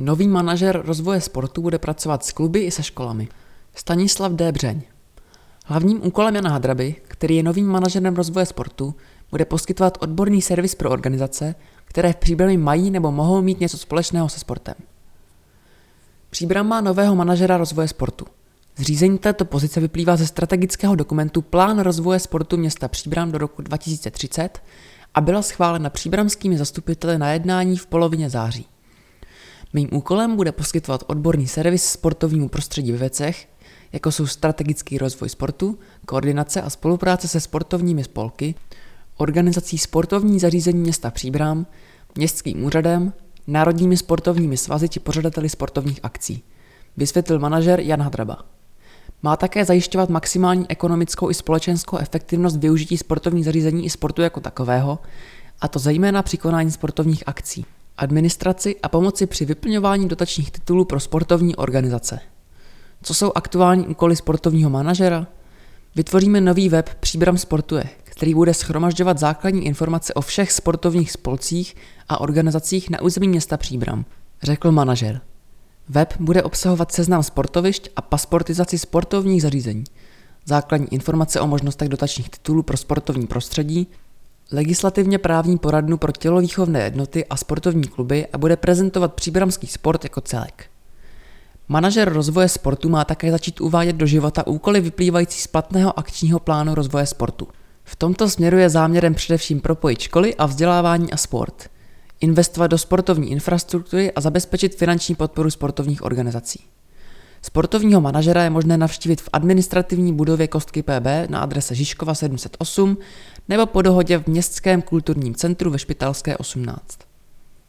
Nový manažer rozvoje sportu bude pracovat s kluby i se školami. Stanislav D. Břeň. Hlavním úkolem Jana Hadraby, který je novým manažerem rozvoje sportu, bude poskytovat odborný servis pro organizace, které v Příbrami mají nebo mohou mít něco společného se sportem. Příbram má nového manažera rozvoje sportu. Zřízení této pozice vyplývá ze strategického dokumentu Plán rozvoje sportu města Příbram do roku 2030 a byla schválena příbramskými zastupiteli na jednání v polovině září. Mým úkolem bude poskytovat odborný servis sportovnímu prostředí ve věcech, jako jsou strategický rozvoj sportu, koordinace a spolupráce se sportovními spolky, organizací sportovní zařízení města Příbram, městským úřadem, národními sportovními svazy či pořadateli sportovních akcí, vysvětlil manažer Jan Hadraba. Má také zajišťovat maximální ekonomickou i společenskou efektivnost využití sportovních zařízení i sportu jako takového, a to zejména při konání sportovních akcí, administraci a pomoci při vyplňování dotačních titulů pro sportovní organizace. Co jsou aktuální úkoly sportovního manažera? Vytvoříme nový web Příbram sportuje, který bude schromažďovat základní informace o všech sportovních spolcích a organizacích na území města Příbram, řekl manažer. Web bude obsahovat seznam sportovišť a pasportizaci sportovních zařízení, základní informace o možnostech dotačních titulů pro sportovní prostředí, legislativně právní poradnu pro tělovýchovné jednoty a sportovní kluby a bude prezentovat příbramský sport jako celek. Manažer rozvoje sportu má také začít uvádět do života úkoly vyplývající z platného akčního plánu rozvoje sportu. V tomto směru je záměrem především propojit školy a vzdělávání a sport, investovat do sportovní infrastruktury a zabezpečit finanční podporu sportovních organizací. Sportovního manažera je možné navštívit v administrativní budově Kostky PB na adrese Žižkova 708 nebo po dohodě v Městském kulturním centru ve Špitalské 18.